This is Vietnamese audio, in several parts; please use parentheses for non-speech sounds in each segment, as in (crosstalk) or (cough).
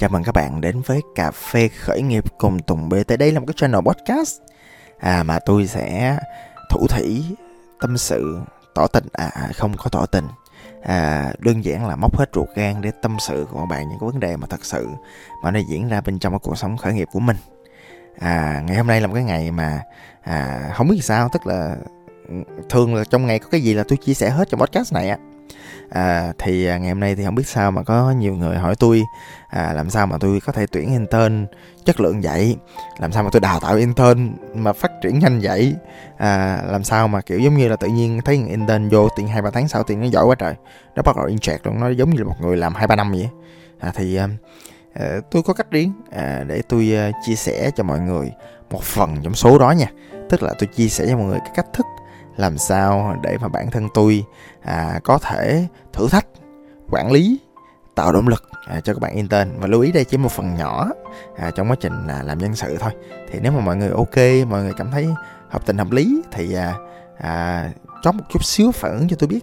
Chào mừng các bạn đến với Cà phê khởi nghiệp cùng Tùng BT. Đây là một cái channel podcast à, mà tôi sẽ thủ thủy tâm sự tỏ tình à, à, không có tỏ tình. À, đơn giản là móc hết ruột gan để tâm sự của bạn những cái vấn đề mà thật sự mà nó diễn ra bên trong cái cuộc sống khởi nghiệp của mình. À, ngày hôm nay là một cái ngày mà à, không biết sao tức là ừ, thường là trong ngày có cái gì là tôi chia sẻ hết trong podcast này á. à, À, thì à, ngày hôm nay thì không biết sao mà có nhiều người hỏi tôi à, làm sao mà tôi có thể tuyển intern chất lượng vậy? Làm sao mà tôi đào tạo intern mà phát triển nhanh vậy? À, làm sao mà kiểu giống như là tự nhiên thấy intern vô tiền hai ba tháng sau tiền nó giỏi quá trời. Nó bắt đầu inject luôn nó giống như là một người làm hai ba năm vậy. À, thì à, à, tôi có cách riêng à, để tôi à, chia sẻ cho mọi người một phần trong số đó nha. Tức là tôi chia sẻ cho mọi người cái cách thức làm sao để mà bản thân tôi à, có thể thử thách quản lý tạo động lực à, cho các bạn intern. Và lưu ý đây chỉ một phần nhỏ à, trong quá trình à, làm nhân sự thôi. Thì nếu mà mọi người ok mọi người cảm thấy hợp tình hợp lý thì à, à, cho một chút xíu phản ứng cho tôi biết.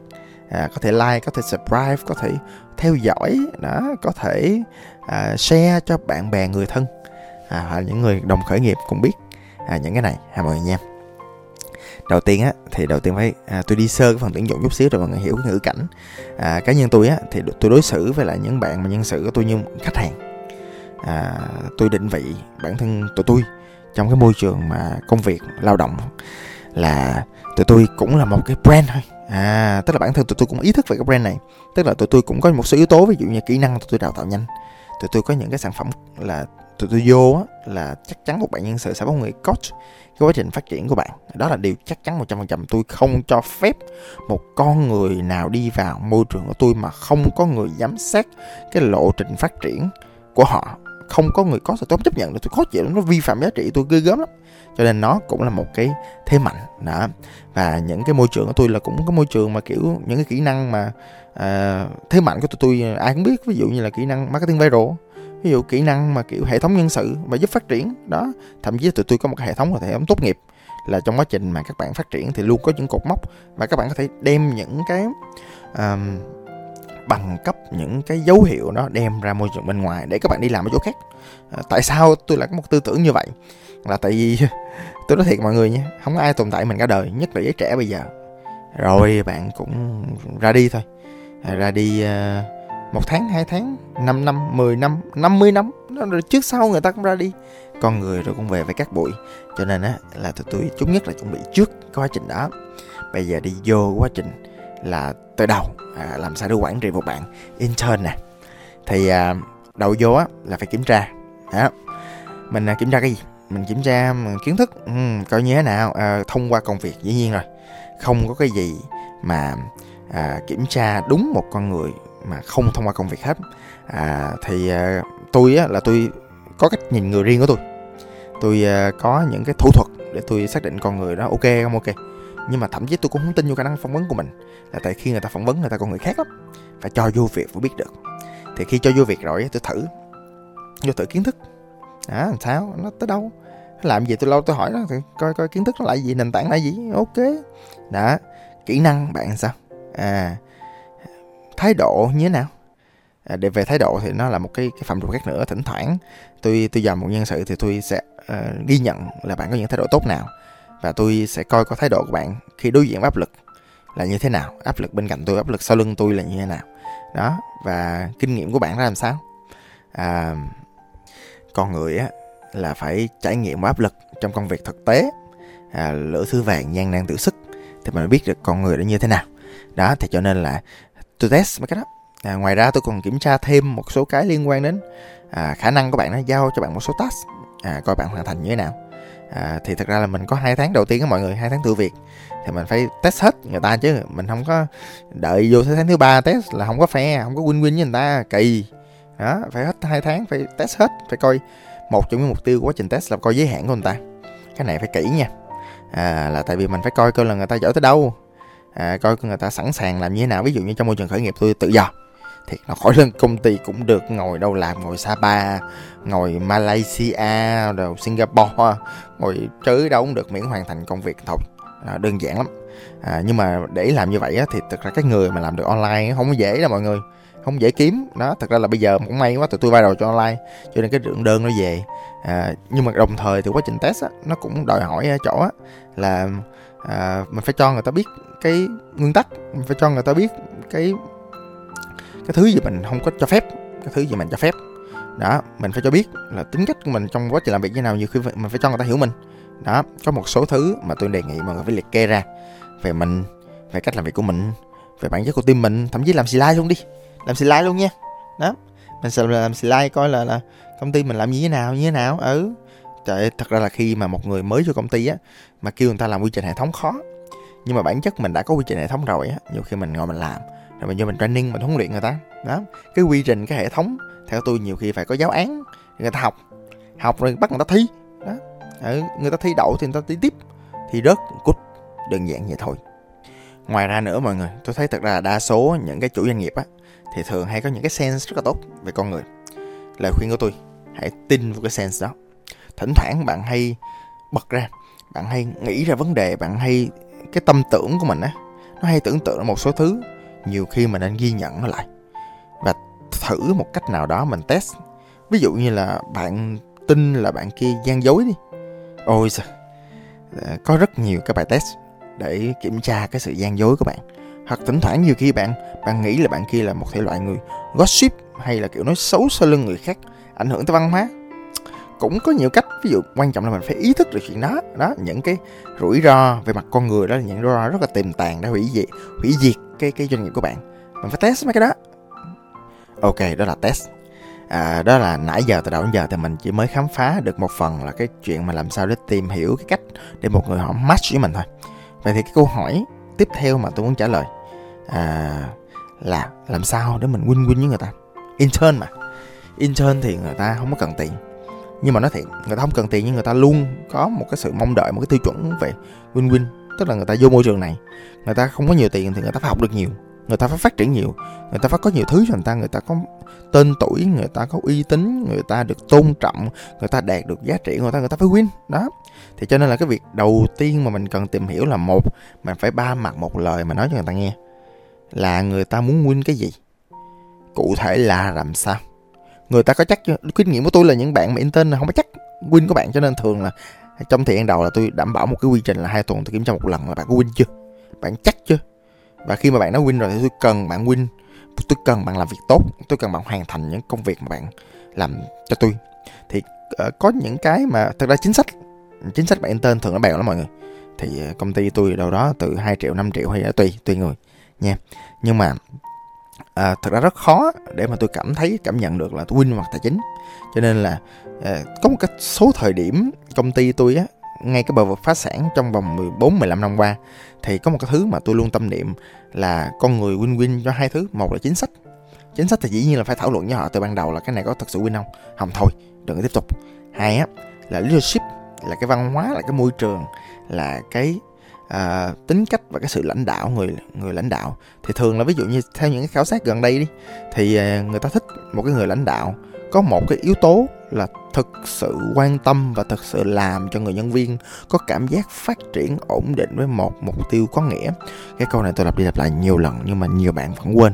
À, có thể like có thể subscribe có thể theo dõi đó có thể à, share cho bạn bè người thân à, hoặc những người đồng khởi nghiệp cũng biết à, những cái này. Ha mọi người nha đầu tiên á thì đầu tiên phải à, tôi đi sơ cái phần tuyển dụng chút xíu rồi mọi người hiểu cái ngữ cảnh. À, cá nhân tôi á thì tôi đối xử với lại những bạn mà nhân sự của tôi như khách hàng. À, tôi định vị bản thân tụi tôi trong cái môi trường mà công việc lao động là tụi tôi cũng là một cái brand thôi. À tức là bản thân tụi tôi cũng ý thức về cái brand này. Tức là tụi tôi cũng có một số yếu tố ví dụ như kỹ năng tụi tôi đào tạo nhanh tụi tôi có những cái sản phẩm là tụi tôi vô á, là chắc chắn một bạn nhân sự sẽ có người coach cái quá trình phát triển của bạn. Đó là điều chắc chắn 100% tôi không cho phép một con người nào đi vào môi trường của tôi mà không có người giám sát cái lộ trình phát triển của họ. Không có người có tôi không chấp nhận được. Tôi khó chịu nó vi phạm giá trị tôi ghê gớm lắm. Cho nên nó cũng là một cái thế mạnh đó. Và những cái môi trường của tôi là cũng có môi trường mà kiểu những cái kỹ năng mà À, thế mạnh của tụi tôi à, ai cũng biết ví dụ như là kỹ năng marketing viral ví dụ kỹ năng mà kiểu hệ thống nhân sự và giúp phát triển đó. Thậm chí tụi tôi có một cái hệ thống là hệ thống tốt nghiệp là trong quá trình mà các bạn phát triển thì luôn có những cột mốc và các bạn có thể đem những cái um, bằng cấp những cái dấu hiệu đó đem ra môi trường bên ngoài để các bạn đi làm ở chỗ khác. À, tại sao tôi lại có một tư tưởng như vậy? Là tại vì (laughs) tôi nói thiệt mọi người nha không có ai tồn tại mình cả đời nhất là giới trẻ bây giờ. Rồi bạn cũng ra đi thôi ra đi ờ, một tháng hai tháng năm năm mười năm năm mươi năm rồi trước sau người ta cũng ra đi. Con người rồi cũng về với các bụi. Cho nên á là tụi tôi chúng nhất là chuẩn bị trước cái quá trình đó. Bây giờ đi vô quá trình là từ đầu à, làm sao để quản trị một bạn intern nè. Thì à, đầu vô á là phải kiểm tra. Đó. Mình à, kiểm tra cái gì? Mình kiểm tra ừ, kiến thức. Ừ, coi như thế nào? À, thông qua công việc dĩ nhiên rồi. Không có cái gì mà à, kiểm tra đúng một con người mà không thông qua công việc hết. À, thì à, tôi á, là tôi có cách nhìn người riêng của tôi. Tôi à, có những cái thủ thuật để tôi xác định con người đó ok không ok. Nhưng mà thậm chí tôi cũng không tin vô khả năng phỏng vấn của mình là tại khi người ta phỏng vấn người ta con người khác lắm phải cho vô việc mới biết được. Thì khi cho vô việc rồi tôi thử vô thử kiến thức. À làm sao? Nó tới đâu? Làm gì tôi lâu tôi hỏi nó thì coi coi kiến thức nó là gì nền tảng là gì? Ok. Đã kỹ năng bạn sao? À thái độ như thế nào? À, để về thái độ thì nó là một cái cái phạm trù khác nữa thỉnh thoảng tôi tôi dòm một nhân sự thì tôi sẽ uh, ghi nhận là bạn có những thái độ tốt nào và tôi sẽ coi có thái độ của bạn khi đối diện với áp lực là như thế nào áp lực bên cạnh tôi áp lực sau lưng tôi là như thế nào. Đó và kinh nghiệm của bạn ra làm sao? À, con người á là phải trải nghiệm áp lực trong công việc thực tế. À, lửa thứ vàng gian nan tự sức thì mình biết được con người đó như thế nào đó thì cho nên là tôi test mấy cái đó. À, ngoài ra tôi còn kiểm tra thêm một số cái liên quan đến à, khả năng của bạn nó giao cho bạn một số task à, coi bạn hoàn thành như thế nào. À, thì thật ra là mình có hai tháng đầu tiên á mọi người hai tháng thử việc thì mình phải test hết người ta chứ. Mình không có đợi vô tháng thứ ba test là không có phe không có win win với người ta kỳ. Đó phải hết hai tháng phải test hết phải coi một trong những mục tiêu của quá trình test là coi giới hạn của người ta. Cái này phải kỹ nha. À, là tại vì mình phải coi coi là người ta giỏi tới đâu à, coi người ta sẵn sàng làm như thế nào. Ví dụ như trong môi trường khởi nghiệp tôi tự do. Thì nó khỏi lên công ty cũng được. Ngồi đâu làm ngồi Sapa ngồi Malaysia rồi Singapore ngồi chơi đâu cũng được miễn hoàn thành công việc thôi. À, đơn giản lắm. À, nhưng mà để làm như vậy á, thì thực ra cái người mà làm được online không có dễ đâu mọi người. Không dễ kiếm. Đó thật ra là bây giờ cũng may quá tụi tôi vai đầu cho online cho nên cái lượng đơn nó về. À, nhưng mà đồng thời thì quá trình test á, nó cũng đòi hỏi ở chỗ á, là à, mình phải cho người ta biết cái nguyên tắc mình phải cho người ta biết cái cái thứ gì mình không có cho phép cái thứ gì mình cho phép. Đó mình phải cho biết là tính cách của mình trong quá trình làm việc như nào nhiều khi mình phải cho người ta hiểu mình. Đó có một số thứ mà tôi đề nghị mọi người phải liệt kê ra về mình về cách làm việc của mình về bản chất của team mình thậm chí làm slide luôn đi làm slide luôn nha. Đó mình sẽ làm slide coi là là công ty mình làm như thế nào như thế nào ừ. Trời, thật ra là khi mà một người mới cho công ty á mà kêu người ta làm quy trình hệ thống khó. Nhưng mà bản chất mình đã có quy trình hệ thống rồi á nhiều khi mình ngồi mình làm rồi mình vô mình training mình huấn luyện người ta. Đó. Cái quy trình cái hệ thống theo tôi nhiều khi phải có giáo án người ta học. Học rồi bắt người ta thi. Đó. Ừ, người ta thi đậu thì người ta thi tiếp. Thì rớt cút. Đơn giản vậy thôi. Ngoài ra nữa mọi người tôi thấy thật ra là đa số những cái chủ doanh nghiệp á thì thường hay có những cái sense rất là tốt về con người. Lời khuyên của tôi hãy tin vào cái sense đó thỉnh thoảng bạn hay bật ra, bạn hay nghĩ ra vấn đề, bạn hay, cái tâm tưởng của mình á, nó hay tưởng tượng một số thứ, nhiều khi mình nên ghi nhận nó lại và thử một cách nào đó mình test. Ví dụ như là bạn tin là bạn kia gian dối đi. Ôi giời ờ, có rất nhiều các bài test để kiểm tra cái sự gian dối của bạn. Hoặc thỉnh thoảng nhiều khi bạn bạn nghĩ là bạn kia là một thể loại người gossip, hay là kiểu nói xấu sau lưng người khác, ảnh hưởng tới văn hóa cũng có nhiều cách. Ví dụ quan trọng là mình phải ý thức được chuyện đó. Đó những cái rủi ro về mặt con người đó là những rủi ro rất là tiềm tàng để hủy diệt hủy diệt cái cái doanh nghiệp của bạn. Mình phải test mấy cái đó. Ok đó là test. À, đó là nãy giờ từ đầu đến giờ thì mình chỉ mới khám phá được một phần là cái chuyện mà làm sao để tìm hiểu cái cách để một người họ match với mình thôi. Vậy thì cái câu hỏi tiếp theo mà tôi muốn trả lời à, là làm sao để mình win win với người ta? Intern mà. Intern thì người ta không có cần tiền nhưng mà nói thiệt người ta không cần tiền nhưng người ta luôn có một cái sự mong đợi một cái tiêu chuẩn về win win tức là người ta vô môi trường này người ta không có nhiều tiền thì người ta phải học được nhiều người ta phải phát triển nhiều người ta phải có nhiều thứ cho người ta người ta có tên tuổi người ta có uy tín người ta được tôn trọng người ta đạt được giá trị người ta người ta phải win đó thì cho nên là cái việc đầu tiên mà mình cần tìm hiểu là một mình phải ba mặt một lời mà nói cho người ta nghe là người ta muốn win cái gì cụ thể là làm sao người ta có chắc kinh nghiệm của tôi là những bạn mà intern không có chắc win của bạn cho nên thường là trong thời gian đầu là tôi đảm bảo một cái quy trình là hai tuần tôi kiểm tra một lần là bạn có win chưa? Bạn chắc chưa? Và khi mà bạn đã win rồi thì tôi cần bạn win tôi cần bạn làm việc tốt tôi cần bạn hoàn thành những công việc mà bạn làm cho tôi. Thì uh, có những cái mà thật ra chính sách chính sách bạn intern thường nó bèo lắm mọi người. Thì ờ, công ty tôi đâu đó từ 2 triệu 5 triệu hay là tùy tùy người nha. Nhưng mà à, thật ra rất khó để mà tôi cảm thấy cảm nhận được là tôi win mặt tài chính. Cho nên là à, có một cái số thời điểm công ty tôi á ngay cái bờ vực phá sản trong vòng 14 15 năm qua thì có một cái thứ mà tôi luôn tâm niệm là con người win win cho hai thứ. Một là chính sách. Chính sách thì dĩ nhiên là phải thảo luận với họ từ ban đầu là cái này có thật sự win không? Không thôi đừng có tiếp tục. Hai á là leadership là cái văn hóa là cái môi trường là cái à, tính cách và cái sự lãnh đạo người người lãnh đạo. Thì thường là ví dụ như theo những cái khảo sát gần đây đi thì à, người ta thích một cái người lãnh đạo có một cái yếu tố là thực sự quan tâm và thực sự làm cho người nhân viên có cảm giác phát triển ổn định với một mục tiêu có nghĩa. Cái câu này tôi lặp đi lặp lại nhiều lần nhưng mà nhiều bạn vẫn quên.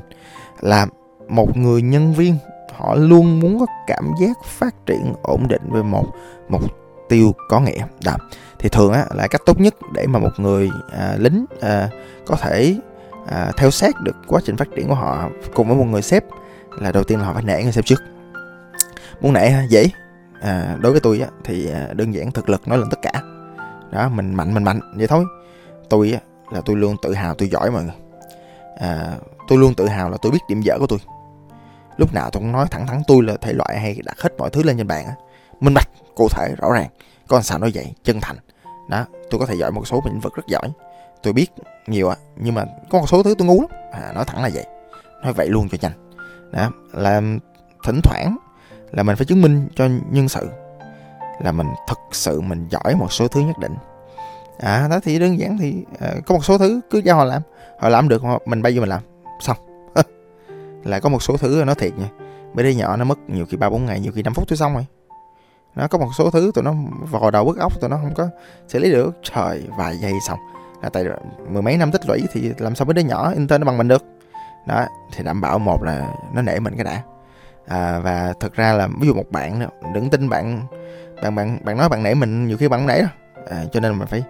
Là một người nhân viên họ luôn muốn có cảm giác phát triển ổn định với một mục tiêu có nghĩa. Đó. Thì thường á là cách tốt nhất để mà một người à, lính à, có thể à, theo sát được quá trình phát triển của họ cùng với một người sếp là đầu tiên là họ phải nể người sếp trước. Muốn nể dễ. À, đối với tôi á thì à, đơn giản thực lực nói lên tất cả. Đó mình mạnh mình mạnh vậy thôi. Tôi á là tôi luôn tự hào tôi giỏi mọi người. À, tôi luôn tự hào là tôi biết điểm dở của tôi. Lúc nào tôi cũng nói thẳng thắn tôi là thể loại hay đặt hết mọi thứ lên trên bàn á minh bạch cụ thể rõ ràng. Con sao nói vậy chân thành. Đó tôi có thể giỏi một số lĩnh vực rất giỏi. Tôi biết nhiều á nhưng mà có một số thứ tôi ngu lắm. À, nói thẳng là vậy. Nói vậy luôn cho nhanh. Đó là thỉnh thoảng là mình phải chứng minh cho nhân sự là mình thực sự mình giỏi một số thứ nhất định. À đó thì đơn giản thì à, có một số thứ cứ giao họ làm. Họ làm được mình bay vô mình làm. Xong. (laughs) Là có một số thứ nó thiệt nha. Mấy đứa nhỏ nó mất nhiều khi ba bốn ngày nhiều khi 5 phút tôi xong rồi nó có một số thứ tụi nó vò đầu bứt ốc tụi nó không có xử lý được. Trời vài giây xong. Là tại mười mấy năm tích lũy thì làm sao mấy đứa nhỏ intern nó bằng mình được? Đó thì đảm bảo một là nó nể mình cái đã. À, và thực ra là ví dụ một bạn đừng tin bạn bạn bạn bạn nói bạn nể mình nhiều khi bạn không nể đâu. À, cho nên mình phải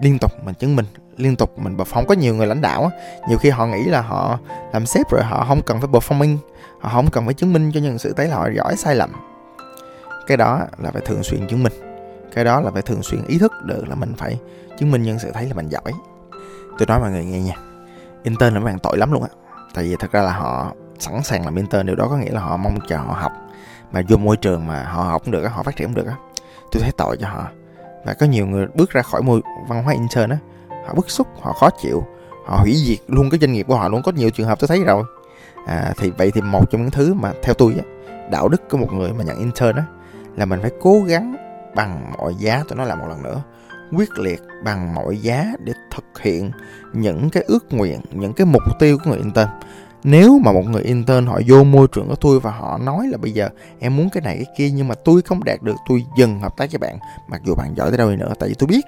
liên tục mình chứng minh liên tục mình perform có nhiều người lãnh đạo á. Nhiều khi họ nghĩ là họ làm sếp rồi họ không cần phải performing họ không cần phải chứng minh cho nhân sự thấy là họ giỏi sai lầm cái đó là phải thường xuyên chứng minh. Cái đó là phải thường xuyên ý thức được là mình phải chứng minh nhân sự thấy là mình giỏi. Tôi nói mọi người nghe nha intern là mấy bạn tội lắm luôn á. Tại vì thật ra là họ sẵn sàng làm intern điều đó có nghĩa là họ mong chờ họ học. Mà vô môi trường mà họ học cũng được họ phát triển cũng được á tôi thấy tội cho họ. Và có nhiều người bước ra khỏi môi văn hóa intern á họ bức xúc họ khó chịu họ hủy diệt luôn cái doanh nghiệp của họ luôn có nhiều trường hợp tôi thấy rồi. À, thì vậy thì một trong những thứ mà theo tôi á đạo đức của một người mà nhận intern á là mình phải cố gắng bằng mọi giá, tôi nói lại một lần nữa, quyết liệt bằng mọi giá để thực hiện những cái ước nguyện, những cái mục tiêu của người intern. Nếu mà một người intern họ vô môi trường của tôi và họ nói là bây giờ em muốn cái này, cái kia, nhưng mà tôi không đạt được, tôi dừng hợp tác với bạn, mặc dù bạn giỏi tới đâu đi nữa, tại vì tôi biết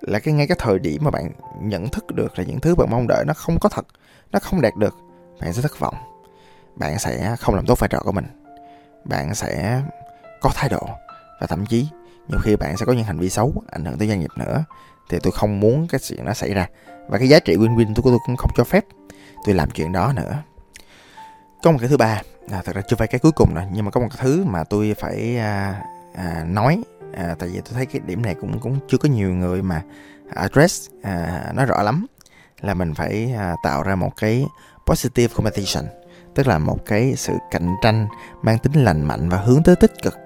là cái ngay cái thời điểm mà bạn nhận thức được là những thứ bạn mong đợi nó không có thật, nó không đạt được, bạn sẽ thất vọng. Bạn sẽ không làm tốt vai trò của mình. Bạn sẽ có thái độ và thậm chí nhiều khi bạn sẽ có những hành vi xấu ảnh hưởng tới doanh nghiệp nữa. Thì tôi không muốn cái chuyện đó xảy ra. Và cái giá trị win-win của tôi cũng không cho phép tôi làm chuyện đó nữa. Có một cái thứ ba à, thật ra chưa phải cái cuối cùng rồi nhưng mà có một cái thứ mà tôi phải à, à, nói à, tại vì tôi thấy cái điểm này cũng cũng chưa có nhiều người mà address à, nói rõ lắm. Là mình phải à, tạo ra một cái positive competition tức là một cái sự cạnh tranh mang tính lành mạnh và hướng tới tích cực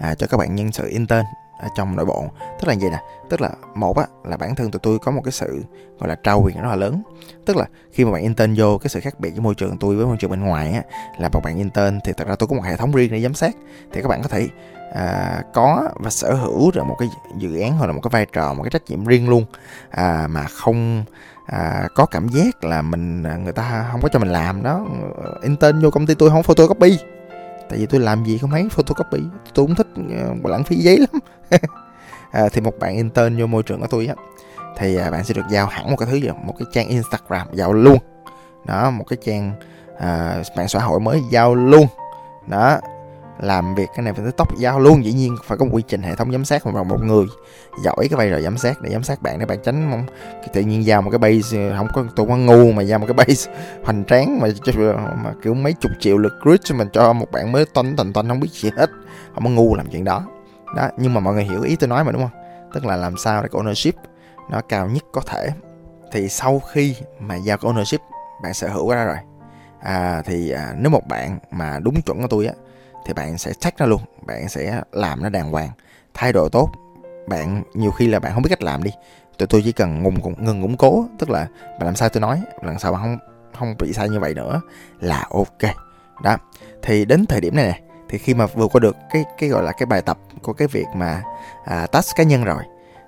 à, cho các bạn nhân sự intern ở trong nội bộ. Tức là gì nè tức là một á là bản thân tụi tôi có một cái sự gọi là trao quyền rất là lớn. Tức là khi mà bạn intern vô cái sự khác biệt với môi trường tôi với môi trường bên ngoài á là một bạn intern thì thật ra tôi có một hệ thống riêng để giám sát. Thì các bạn có thể à, có và sở hữu được một cái dự án hoặc là một cái vai trò một cái trách nhiệm riêng luôn. À, mà không à, có cảm giác là mình à, người ta không có cho mình làm đó. Intern vô công ty tôi không photocopy tại vì tôi làm gì không thấy photocopy. Tôi cũng thích ờ, uh, lãng phí giấy lắm. (laughs) À, thì một bạn intern vô môi trường của tôi á. Thì à, bạn sẽ được giao hẳn một cái thứ gì một cái trang instagram giao luôn. Đó một cái trang à, mạng xã hội mới giao luôn. Đó làm việc cái này phải tới tóc giao luôn. Dĩ nhiên phải có một quy trình hệ thống giám sát mà một người giỏi cái vai trò giám sát để giám sát bạn để bạn tránh mong tự nhiên giao một cái base không có tôi con ngu mà giao một cái base (laughs) hoành tráng mà, mà kiểu mấy chục triệu lượt grid cho mình cho một bạn mới toanh thành toanh không biết gì hết không có ngu làm chuyện đó. Đó nhưng mà mọi người hiểu ý tôi nói mà đúng không? Tức là làm sao để cái ownership nó cao nhất có thể. Thì sau khi mà giao cái ownership bạn sở hữu ra rồi. À, thì à, nếu một bạn mà đúng chuẩn của tôi á thì bạn sẽ check nó luôn bạn sẽ làm nó đàng hoàng thái độ tốt. Bạn nhiều khi là bạn không biết cách làm đi. Tụi tôi chỉ cần ngừng ngừng củng cố tức là bạn làm sao tôi nói lần sau bạn không không bị sai như vậy nữa là ok. Đó. Thì đến thời điểm này nè thì khi mà vượt qua được cái cái gọi là cái bài tập của cái việc mà à, task cá nhân rồi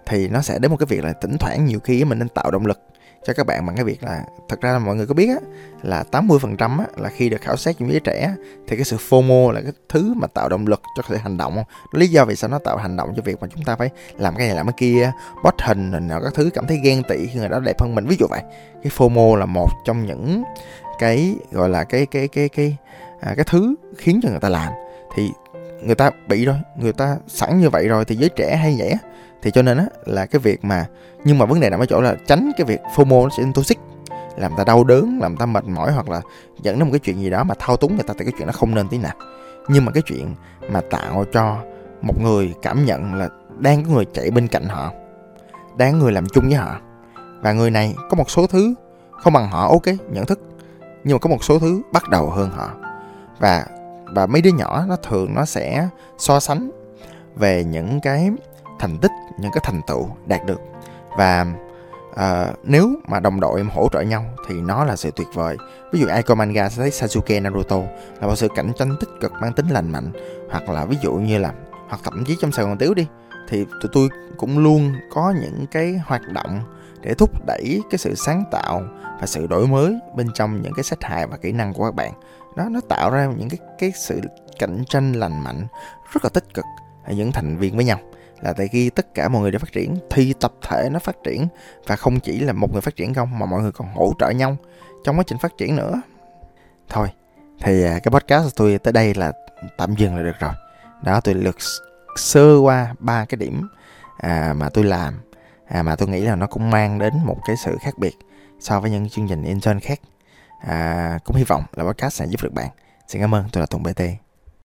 thì nó sẽ đến một cái việc là tỉnh thoảng nhiều khi mình nên tạo động lực cho các bạn bằng cái việc là thật ra là mọi người có biết á là 80% á là khi được khảo sát những giới trẻ thì cái sự FOMO là cái thứ mà tạo động lực cho sự hành động không? lý do vì sao nó tạo hành động cho việc mà chúng ta phải làm cái này làm cái kia bot hình rồi nào các thứ cảm thấy ghen tị khi người đó đẹp hơn mình ví dụ vậy cái FOMO là một trong những cái gọi là cái cái cái cái à, cái thứ khiến cho người ta làm thì người ta bị rồi, người ta sẵn như vậy rồi thì giới trẻ hay vậy á thì cho nên á, là cái việc mà, nhưng mà vấn đề nằm ở chỗ là tránh cái việc FOMO nó sẽ toxic làm ta đau đớn, làm ta mệt mỏi hoặc là dẫn đến một cái chuyện gì đó mà thao túng người ta thì cái chuyện nó không nên tí nào. Nhưng mà cái chuyện mà tạo cho một người cảm nhận là đang có người chạy bên cạnh họ, đang có người làm chung với họ, và người này có một số thứ không bằng họ, ok, nhận thức, nhưng mà có một số thứ bắt đầu hơn họ. Và và mấy đứa nhỏ nó thường nó sẽ so sánh về những cái thành tích những cái thành tựu đạt được. Và uh, nếu mà đồng đội hỗ trợ nhau thì nó là sự tuyệt vời. Ví dụ ai coi manga sẽ thấy Sasuke Naruto là một sự cạnh tranh tích cực mang tính lành mạnh. Hoặc là ví dụ như là hoặc thậm chí trong Sài Gòn Tiếu đi thì tụi tôi cũng luôn có những cái hoạt động để thúc đẩy cái sự sáng tạo và sự đổi mới bên trong những cái sách hài và kỹ năng của các bạn đó nó tạo ra những cái cái sự cạnh tranh lành mạnh rất là tích cực những thành viên với nhau. Là tại khi tất cả mọi người đều phát triển thì tập thể nó phát triển và không chỉ là một người phát triển không mà mọi người còn hỗ trợ nhau trong quá trình phát triển nữa. Thôi thì à, cái podcast của tôi tới đây là tạm dừng là được rồi. Đó tôi lược sơ qua ba cái điểm à, mà tôi làm à, mà tôi nghĩ là nó cũng mang đến một cái sự khác biệt so với những chương trình intern khác à, cũng hy vọng là podcast sẽ giúp được bạn. Xin cảm ơn tôi là Tùng BT